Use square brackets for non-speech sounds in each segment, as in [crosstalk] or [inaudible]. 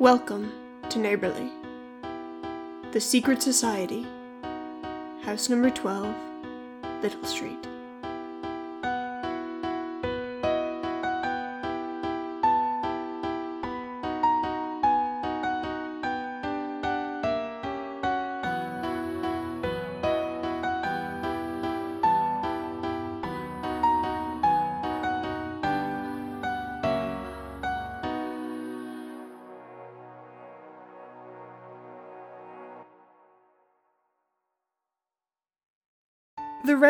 Welcome to Neighborly, the secret society, house number 12, Little Street.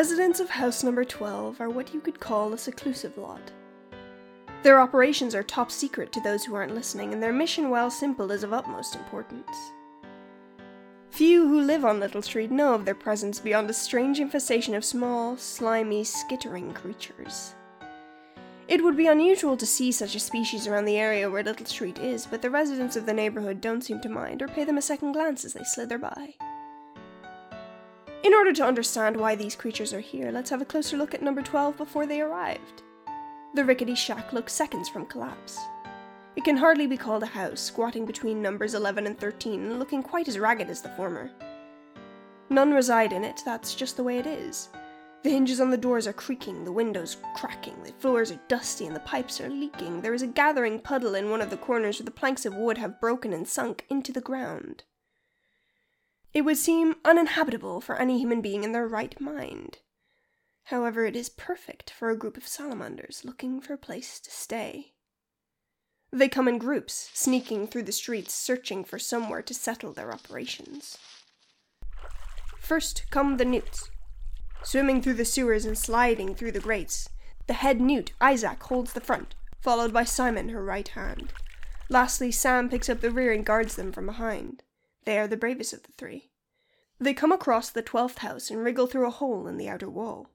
Residents of house number 12 are what you could call a seclusive lot. Their operations are top secret to those who aren't listening, and their mission, while simple, is of utmost importance. Few who live on Little Street know of their presence beyond a strange infestation of small, slimy, skittering creatures. It would be unusual to see such a species around the area where Little Street is, but the residents of the neighborhood don't seem to mind or pay them a second glance as they slither by. In order to understand why these creatures are here, let's have a closer look at number 12 before they arrived. The rickety shack looks seconds from collapse. It can hardly be called a house, squatting between numbers 11 and 13 and looking quite as ragged as the former. None reside in it, that's just the way it is. The hinges on the doors are creaking, the windows cracking, the floors are dusty, and the pipes are leaking. There is a gathering puddle in one of the corners where the planks of wood have broken and sunk into the ground. It would seem uninhabitable for any human being in their right mind. However, it is perfect for a group of salamanders looking for a place to stay. They come in groups, sneaking through the streets, searching for somewhere to settle their operations. First come the newts, swimming through the sewers and sliding through the grates. The head newt, Isaac, holds the front, followed by Simon, her right hand. Lastly, Sam picks up the rear and guards them from behind. They are the bravest of the three. They come across the twelfth house and wriggle through a hole in the outer wall.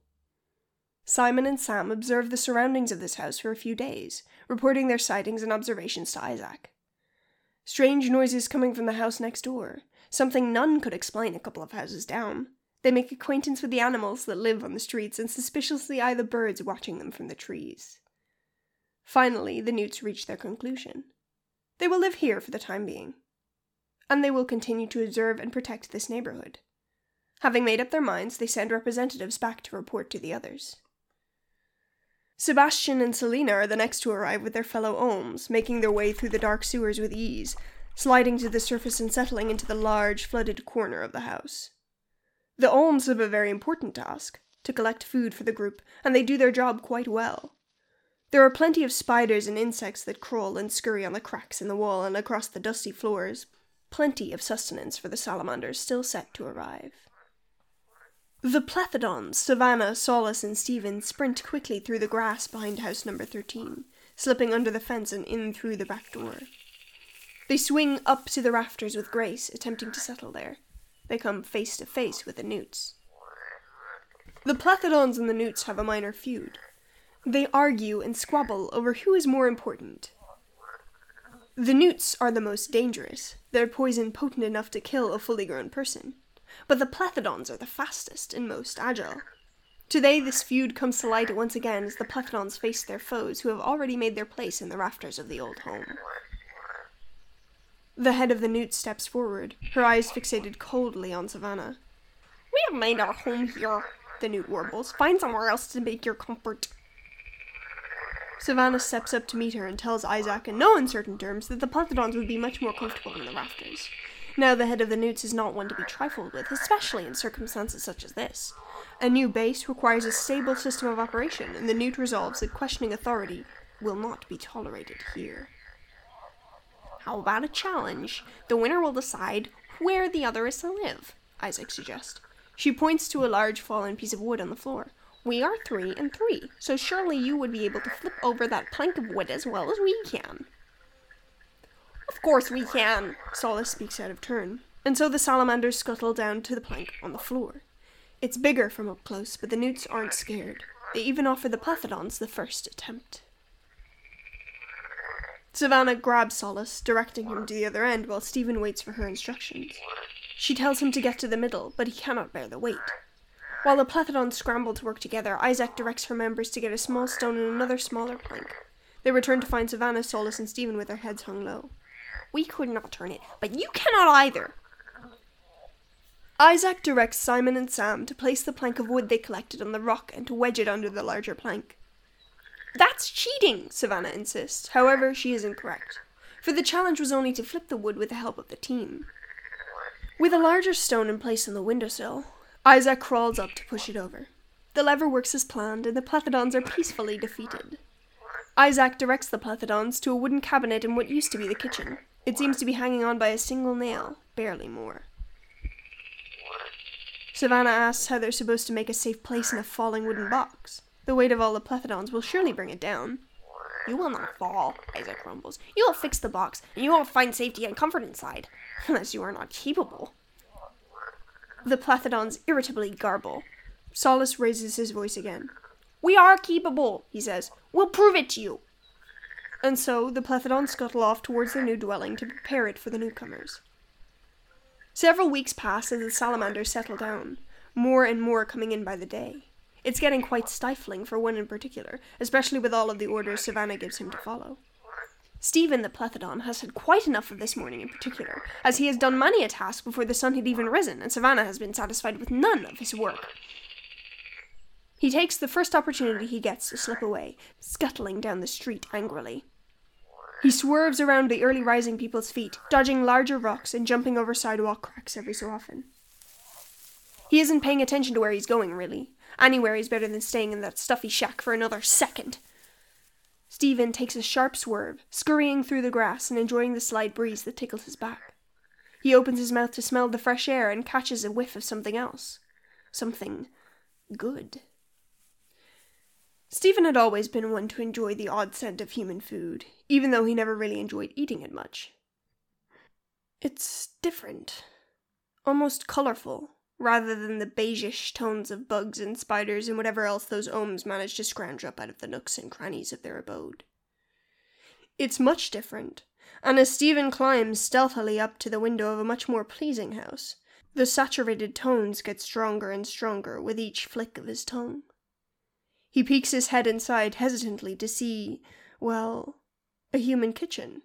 Simon and Sam observe the surroundings of this house for a few days, reporting their sightings and observations to Isaac. Strange noises coming from the house next door, something none could explain a couple of houses down. They make acquaintance with the animals that live on the streets and suspiciously eye the birds watching them from the trees. Finally, the newts reach their conclusion. They will live here for the time being and they will continue to observe and protect this neighborhood. Having made up their minds, they send representatives back to report to the others. Sebastian and Selina are the next to arrive with their fellow Olms, making their way through the dark sewers with ease, sliding to the surface and settling into the large, flooded corner of the house. The Olms have a very important task to collect food for the group, and they do their job quite well. There are plenty of spiders and insects that crawl and scurry on the cracks in the wall and across the dusty floors, plenty of sustenance for the salamanders still set to arrive. The plethodons, Savannah, Solace, and Stephen sprint quickly through the grass behind house number 13, slipping under the fence and in through the back door. They swing up to the rafters with grace, attempting to settle there. They come face to face with the newts. The plethodons and the newts have a minor feud. They argue and squabble over who is more important the newts are the most dangerous, their poison potent enough to kill a fully grown person. But the plethodons are the fastest and most agile. Today, this feud comes to light once again as the plethodons face their foes who have already made their place in the rafters of the old home. The head of the newt steps forward, her eyes fixated coldly on Savannah. We have made our home here, the newt warbles. Find somewhere else to make your comfort. Savannah steps up to meet her and tells Isaac in no uncertain terms that the plethodons would be much more comfortable in the rafters. Now, the head of the newts is not one to be trifled with, especially in circumstances such as this. A new base requires a stable system of operation, and the newt resolves that questioning authority will not be tolerated here. How about a challenge? The winner will decide where the other is to live, Isaac suggests. She points to a large fallen piece of wood on the floor. We are three and three, so surely you would be able to flip over that plank of wood as well as we can. Of course we can, Solace speaks out of turn, and so the salamanders scuttle down to the plank on the floor. It's bigger from up close, but the newts aren't scared. They even offer the plethodons the first attempt. Savannah grabs Solace, directing him to the other end while Stephen waits for her instructions. She tells him to get to the middle, but he cannot bear the weight. While the plethodons scramble to work together, Isaac directs her members to get a small stone and another smaller plank. They return to find Savannah, Solace, and Stephen with their heads hung low. We could not turn it, but you cannot either. Isaac directs Simon and Sam to place the plank of wood they collected on the rock and to wedge it under the larger plank. That's cheating, Savannah insists. However, she is incorrect, for the challenge was only to flip the wood with the help of the team. With a larger stone in place on the windowsill, Isaac crawls up to push it over. The lever works as planned, and the plethodons are peacefully defeated. Isaac directs the plethodons to a wooden cabinet in what used to be the kitchen. It seems to be hanging on by a single nail, barely more. Savannah asks how they're supposed to make a safe place in a falling wooden box. The weight of all the plethodons will surely bring it down. You will not fall, Isaac grumbles. You will fix the box, and you won't find safety and comfort inside, [laughs] unless you are not capable. The plethodons irritably garble. Solace raises his voice again. We are capable, he says. We'll prove it to you. And so the plethodons scuttle off towards their new dwelling to prepare it for the newcomers. Several weeks pass as the salamanders settle down, more and more coming in by the day. It's getting quite stifling for one in particular, especially with all of the orders Savannah gives him to follow. Stephen the Plethodon has had quite enough of this morning in particular, as he has done many a task before the sun had even risen, and Savannah has been satisfied with none of his work. He takes the first opportunity he gets to slip away, scuttling down the street angrily. He swerves around the early rising people's feet, dodging larger rocks and jumping over sidewalk cracks every so often. He isn't paying attention to where he's going, really. Anywhere is better than staying in that stuffy shack for another second. Stephen takes a sharp swerve, scurrying through the grass and enjoying the slight breeze that tickles his back. He opens his mouth to smell the fresh air and catches a whiff of something else. Something good. Stephen had always been one to enjoy the odd scent of human food, even though he never really enjoyed eating it much. It's different, almost colorful, rather than the beigeish tones of bugs and spiders and whatever else those olms manage to scrounge up out of the nooks and crannies of their abode. It's much different, and as Stephen climbs stealthily up to the window of a much more pleasing house, the saturated tones get stronger and stronger with each flick of his tongue. He peeks his head inside hesitantly to see, well, a human kitchen.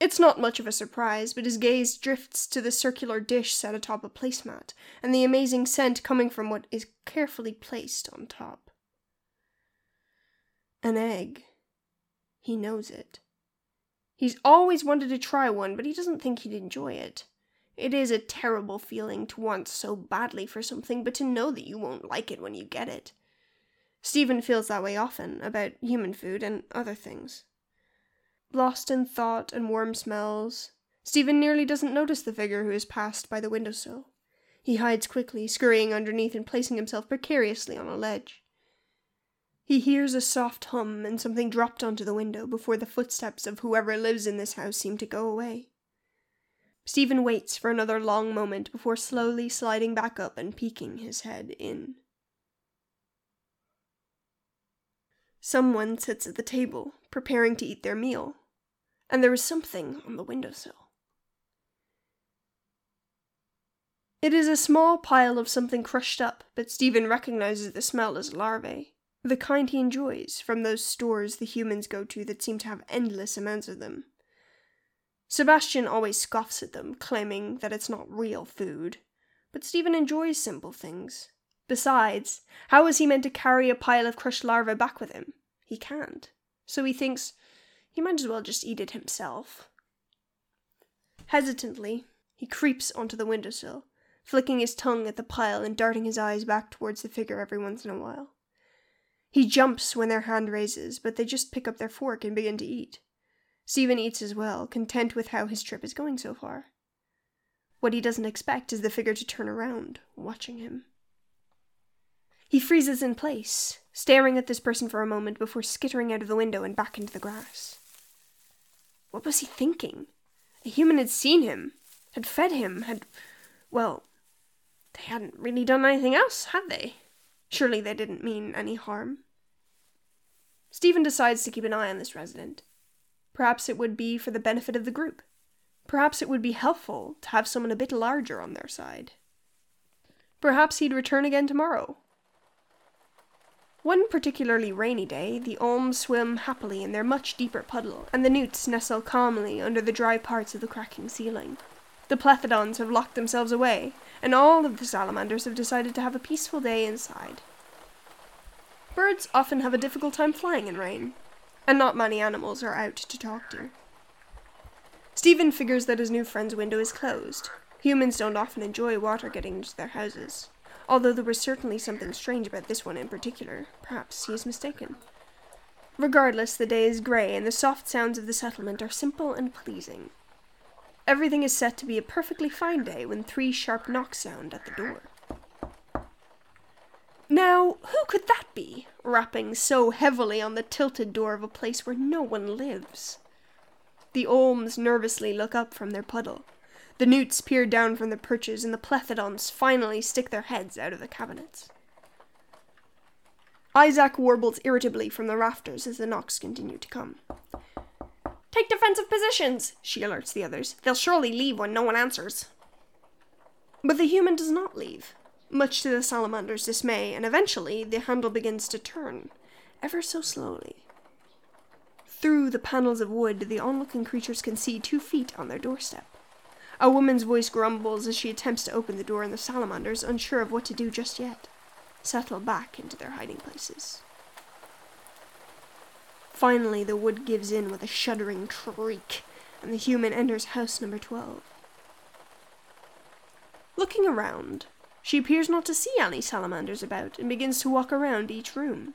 It's not much of a surprise, but his gaze drifts to the circular dish set atop a placemat, and the amazing scent coming from what is carefully placed on top. An egg. He knows it. He's always wanted to try one, but he doesn't think he'd enjoy it. It is a terrible feeling to want so badly for something, but to know that you won't like it when you get it. Stephen feels that way often about human food and other things. Lost in thought and warm smells, Stephen nearly doesn't notice the figure who has passed by the windowsill. He hides quickly, scurrying underneath and placing himself precariously on a ledge. He hears a soft hum and something dropped onto the window before the footsteps of whoever lives in this house seem to go away. Stephen waits for another long moment before slowly sliding back up and peeking his head in. Someone sits at the table, preparing to eat their meal, and there is something on the windowsill. It is a small pile of something crushed up, but Stephen recognizes the smell as larvae, the kind he enjoys from those stores the humans go to that seem to have endless amounts of them. Sebastian always scoffs at them, claiming that it's not real food, but Stephen enjoys simple things, Besides, how is he meant to carry a pile of crushed larvae back with him? He can't. So he thinks he might as well just eat it himself. Hesitantly, he creeps onto the windowsill, flicking his tongue at the pile and darting his eyes back towards the figure every once in a while. He jumps when their hand raises, but they just pick up their fork and begin to eat. Stephen eats as well, content with how his trip is going so far. What he doesn't expect is the figure to turn around, watching him. He freezes in place, staring at this person for a moment before skittering out of the window and back into the grass. What was he thinking? A human had seen him, had fed him, had. Well, they hadn't really done anything else, had they? Surely they didn't mean any harm. Stephen decides to keep an eye on this resident. Perhaps it would be for the benefit of the group. Perhaps it would be helpful to have someone a bit larger on their side. Perhaps he'd return again tomorrow, One particularly rainy day, the olms swim happily in their much deeper puddle, and the newts nestle calmly under the dry parts of the cracking ceiling. The plethodons have locked themselves away, and all of the salamanders have decided to have a peaceful day inside. Birds often have a difficult time flying in rain, and not many animals are out to talk to. Stephen figures that his new friend's window is closed. Humans don't often enjoy water getting into their houses, although there was certainly something strange about this one in particular. Perhaps he is mistaken. Regardless, the day is grey, and the soft sounds of the settlement are simple and pleasing. Everything is set to be a perfectly fine day when three sharp knocks sound at the door. Now, who could that be, rapping so heavily on the tilted door of a place where no one lives? The olms nervously look up from their puddle. The newts peer down from the perches, and the plethodons finally stick their heads out of the cabinets. Isaac warbles irritably from the rafters as the knocks continue to come. Take defensive positions, she alerts the others. They'll surely leave when no one answers. But the human does not leave, much to the salamander's dismay, and eventually the handle begins to turn, ever so slowly. Through the panels of wood, the onlooking creatures can see two feet on their doorstep. A woman's voice grumbles as she attempts to open the door, and the salamanders, unsure of what to do just yet, settle back into their hiding places. Finally, the wood gives in with a shuddering creak, and the human enters house number 12. Looking around, she appears not to see any salamanders about and begins to walk around each room.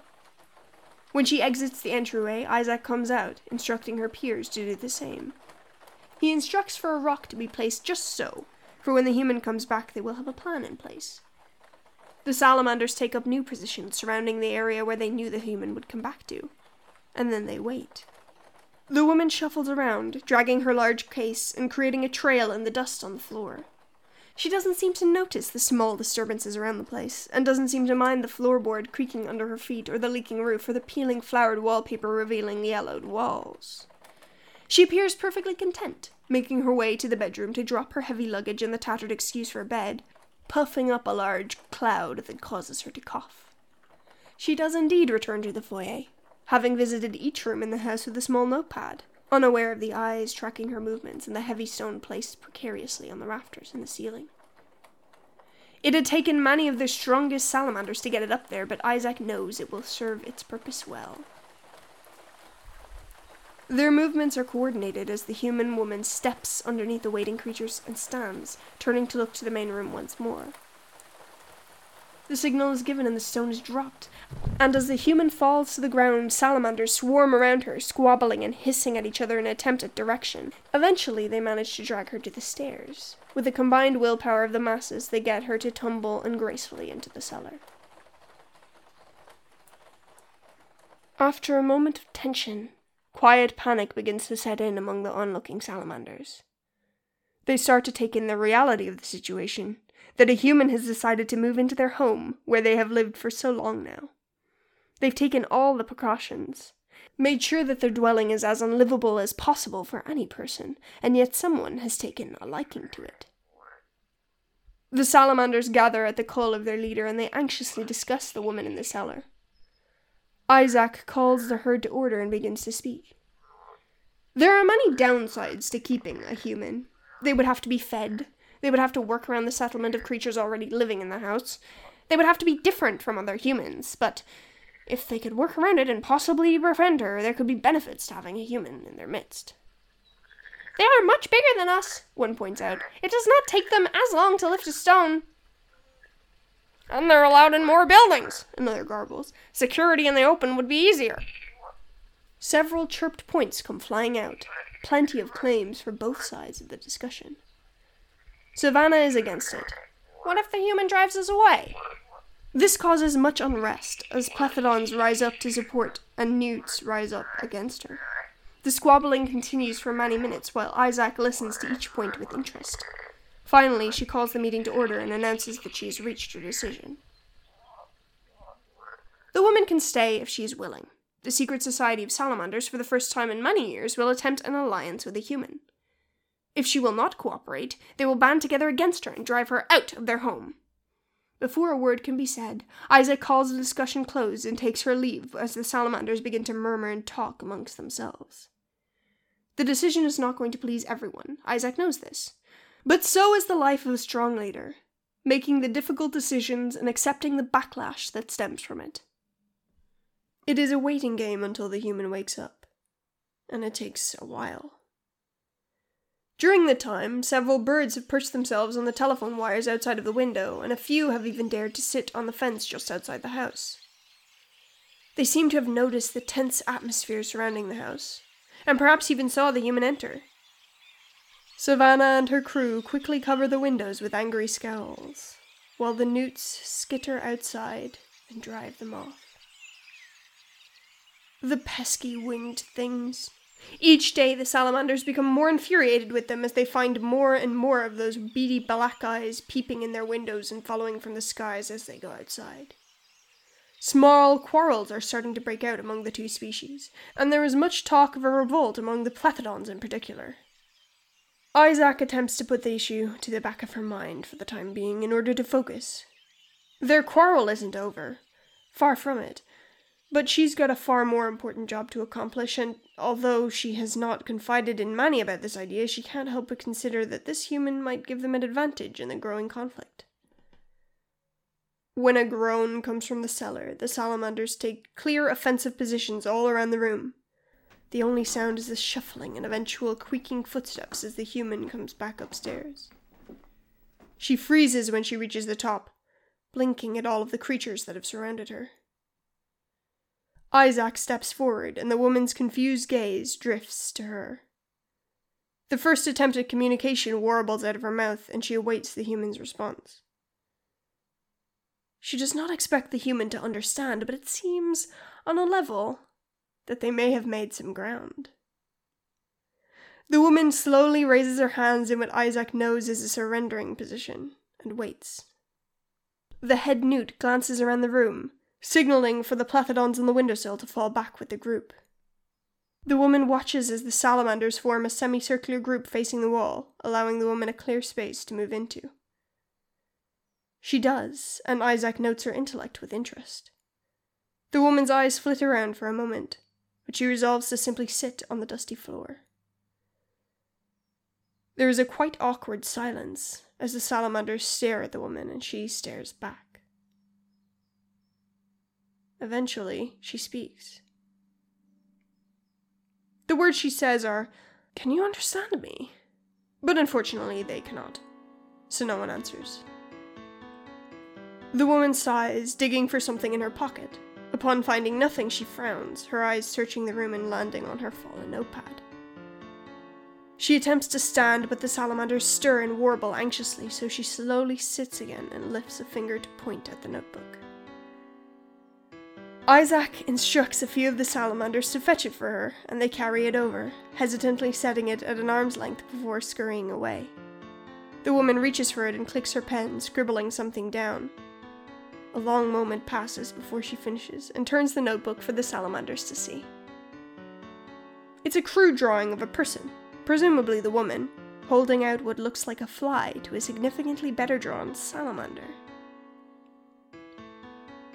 When she exits the entryway, Isaac comes out, instructing her peers to do the same. He instructs for a rock to be placed just so, for when the human comes back, they will have a plan in place. The salamanders take up new positions surrounding the area where they knew the human would come back to, and then they wait. The woman shuffles around, dragging her large case and creating a trail in the dust on the floor. She doesn't seem to notice the small disturbances around the place, and doesn't seem to mind the floorboard creaking under her feet, or the leaking roof, or the peeling flowered wallpaper revealing yellowed walls. She appears perfectly content, making her way to the bedroom to drop her heavy luggage and the tattered excuse for bed, puffing up a large cloud that causes her to cough. She does indeed return to the foyer, having visited each room in the house with a small notepad, unaware of the eyes tracking her movements and the heavy stone placed precariously on the rafters in the ceiling. It had taken many of the strongest salamanders to get it up there, but Isaac knows it will serve its purpose well. Their movements are coordinated as the human woman steps underneath the waiting creatures and stands, turning to look to the main room once more. The signal is given and the stone is dropped, and as the human falls to the ground, salamanders swarm around her, squabbling and hissing at each other in an attempt at direction. Eventually, they manage to drag her to the stairs. With the combined willpower of the masses, they get her to tumble ungracefully into the cellar. After a moment of tension, quiet panic begins to set in among the onlooking salamanders. They start to take in the reality of the situation that a human has decided to move into their home where they have lived for so long now. They've taken all the precautions, made sure that their dwelling is as unlivable as possible for any person, and yet someone has taken a liking to it. The salamanders gather at the call of their leader and they anxiously discuss the woman in the cellar. Isaac calls the herd to order and begins to speak. There are many downsides to keeping a human. They would have to be fed, they would have to work around the settlement of creatures already living in the house. They would have to be different from other humans, but if they could work around it and possibly befriend her, there could be benefits to having a human in their midst. They are much bigger than us, one points out. It does not take them as long to lift a stone. And they're allowed in more buildings, another garbles. Security in the open would be easier. Several chirped points come flying out, plenty of claims for both sides of the discussion. Savannah is against it. What if the human drives us away? This causes much unrest as plethodons rise up to support and newts rise up against her. The squabbling continues for many minutes while Isaac listens to each point with interest. Finally, she calls the meeting to order and announces that she has reached her decision. The woman can stay if she is willing. The secret society of salamanders, for the first time in many years, will attempt an alliance with a human. If she will not cooperate, they will band together against her and drive her out of their home. Before a word can be said, Isaac calls the discussion closed and takes her leave as the salamanders begin to murmur and talk amongst themselves. The decision is not going to please everyone, Isaac knows this. But so is the life of a strong leader, making the difficult decisions and accepting the backlash that stems from it. It is a waiting game until the human wakes up, and it takes a while. During the time, several birds have perched themselves on the telephone wires outside of the window, and a few have even dared to sit on the fence just outside the house. They seem to have noticed the tense atmosphere surrounding the house, and perhaps even saw the human enter. Savannah and her crew quickly cover the windows with angry scowls, while the newts skitter outside and drive them off. The pesky winged things. Each day the salamanders become more infuriated with them as they find more and more of those beady black eyes peeping in their windows and following from the skies as they go outside. Small quarrels are starting to break out among the two species, and there is much talk of a revolt among the plethodons in particular. Isaac attempts to put the issue to the back of her mind for the time being in order to focus. Their quarrel isn't over. Far from it. But she's got a far more important job to accomplish, and although she has not confided in Manny about this idea, she can't help but consider that this human might give them an advantage in the growing conflict. When a groan comes from the cellar, the salamanders take clear offensive positions all around the room. The only sound is the shuffling and eventual creaking footsteps as the human comes back upstairs. She freezes when she reaches the top, blinking at all of the creatures that have surrounded her. Isaac steps forward, and the woman's confused gaze drifts to her. The first attempt at communication warbles out of her mouth, and she awaits the human's response. She does not expect the human to understand, but it seems, on a level, that they may have made some ground. The woman slowly raises her hands in what Isaac knows is a surrendering position and waits. The head newt glances around the room, signaling for the plethodons on the windowsill to fall back with the group. The woman watches as the salamanders form a semicircular group facing the wall, allowing the woman a clear space to move into. She does, and Isaac notes her intellect with interest. The woman's eyes flit around for a moment, but she resolves to simply sit on the dusty floor. There is a quite awkward silence as the salamanders stare at the woman and she stares back. Eventually, she speaks. The words she says are, Can you understand me? But unfortunately, they cannot, so no one answers. The woman sighs, digging for something in her pocket. Upon finding nothing, she frowns, her eyes searching the room and landing on her fallen notepad. She attempts to stand, but the salamanders stir and warble anxiously, so she slowly sits again and lifts a finger to point at the notebook. Isaac instructs a few of the salamanders to fetch it for her, and they carry it over, hesitantly setting it at an arm's length before scurrying away. The woman reaches for it and clicks her pen, scribbling something down. A long moment passes before she finishes and turns the notebook for the salamanders to see. It's a crude drawing of a person, presumably the woman, holding out what looks like a fly to a significantly better drawn salamander.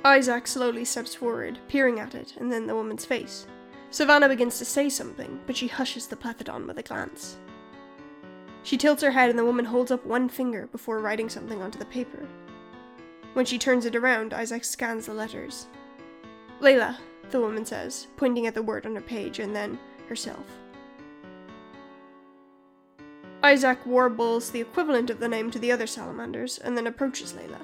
Isaac slowly steps forward, peering at it and then the woman's face. Savannah begins to say something, but she hushes the plethodon with a glance. She tilts her head and the woman holds up one finger before writing something onto the paper, when she turns it around, Isaac scans the letters. Layla, the woman says, pointing at the word on a page, and then herself. Isaac warbles the equivalent of the name to the other salamanders and then approaches Layla.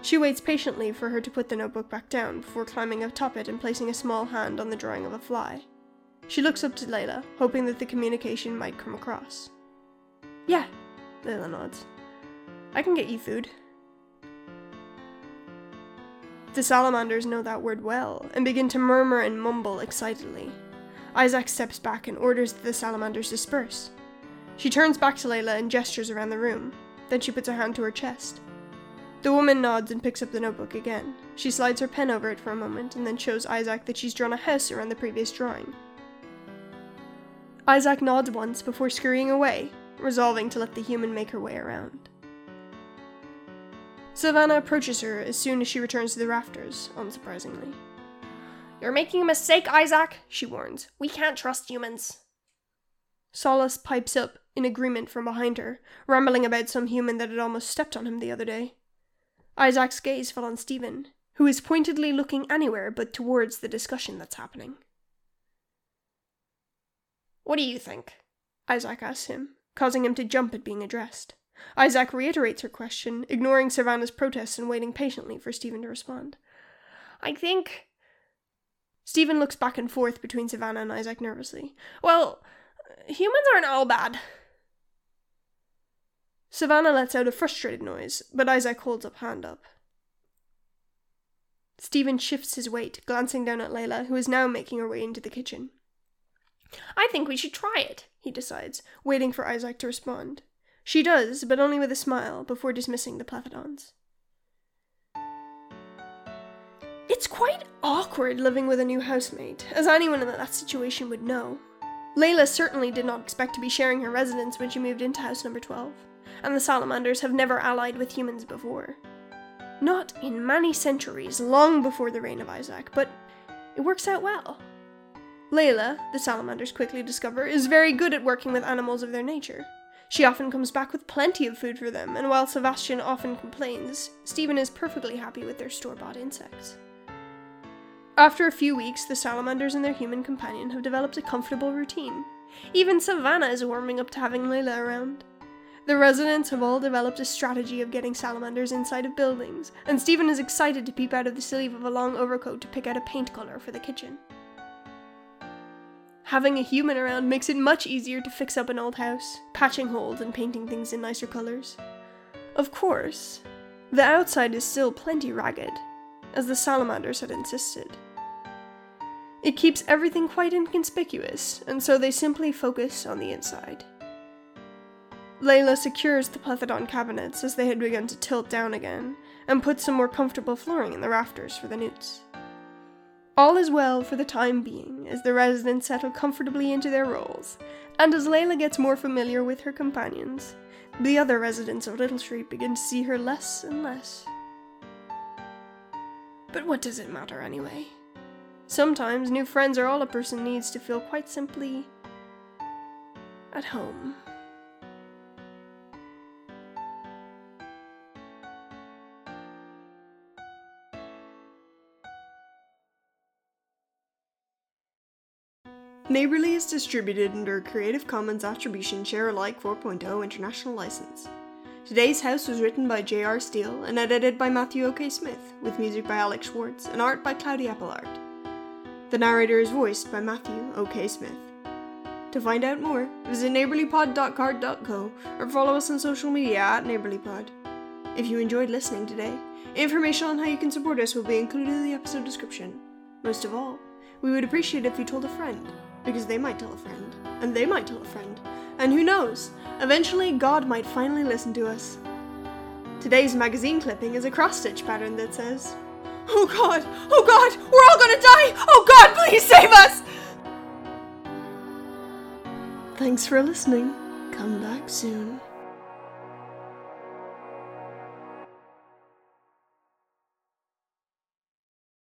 She waits patiently for her to put the notebook back down before climbing atop it and placing a small hand on the drawing of a fly. She looks up to Layla, hoping that the communication might come across. Yeah, Layla nods. I can get you food. The salamanders know that word well and begin to murmur and mumble excitedly. Isaac steps back and orders that the salamanders disperse. She turns back to Layla and gestures around the room. Then she puts her hand to her chest. The woman nods and picks up the notebook again. She slides her pen over it for a moment and then shows Isaac that she's drawn a house around the previous drawing. Isaac nods once before scurrying away, resolving to let the human make her way around. Savannah approaches her as soon as she returns to the rafters, unsurprisingly. You're making a mistake, Isaac, she warns. We can't trust humans. Solace pipes up in agreement from behind her, rambling about some human that had almost stepped on him the other day. Isaac's gaze fell on Stephen, who is pointedly looking anywhere but towards the discussion that's happening. What do you think? Isaac asks him, causing him to jump at being addressed. Isaac reiterates her question, ignoring Savannah's protests and waiting patiently for Stephen to respond. I think. Stephen looks back and forth between Savannah and Isaac nervously. Well, humans aren't all bad. Savannah lets out a frustrated noise, but Isaac holds up hand up. Stephen shifts his weight, glancing down at Layla, who is now making her way into the kitchen. I think we should try it, he decides, waiting for Isaac to respond. She does, but only with a smile, before dismissing the Plethodons. It's quite awkward living with a new housemate, as anyone in that situation would know. Layla certainly did not expect to be sharing her residence when she moved into house number 12, and the salamanders have never allied with humans before. Not in many centuries, long before the reign of Isaac, but it works out well. Layla, the salamanders quickly discover, is very good at working with animals of their nature. She often comes back with plenty of food for them, and while Sebastian often complains, Stephen is perfectly happy with their store bought insects. After a few weeks, the salamanders and their human companion have developed a comfortable routine. Even Savannah is warming up to having Layla around. The residents have all developed a strategy of getting salamanders inside of buildings, and Stephen is excited to peep out of the sleeve of a long overcoat to pick out a paint color for the kitchen. Having a human around makes it much easier to fix up an old house, patching holes and painting things in nicer colors. Of course, the outside is still plenty ragged, as the salamanders had insisted. It keeps everything quite inconspicuous, and so they simply focus on the inside. Layla secures the Plethodon cabinets as they had begun to tilt down again, and puts some more comfortable flooring in the rafters for the newts. All is well for the time being as the residents settle comfortably into their roles, and as Layla gets more familiar with her companions, the other residents of Little Street begin to see her less and less. But what does it matter anyway? Sometimes new friends are all a person needs to feel quite simply at home. Neighborly is distributed under a Creative Commons Attribution Share Alike 4.0 International License. Today's House was written by J.R. Steele and edited by Matthew O.K. Smith, with music by Alex Schwartz and art by Cloudy Appleart. The narrator is voiced by Matthew O.K. Smith. To find out more, visit neighborlypod.carrd.co or follow us on social media at neighborlypod. If you enjoyed listening today, information on how you can support us will be included in the episode description. Most of all, we would appreciate if you told a friend because they might tell a friend, and they might tell a friend, and who knows, eventually God might finally listen to us. Today's magazine clipping is a cross stitch pattern that says, Oh God, oh God, we're all gonna die! Oh God, please save us! Thanks for listening. Come back soon.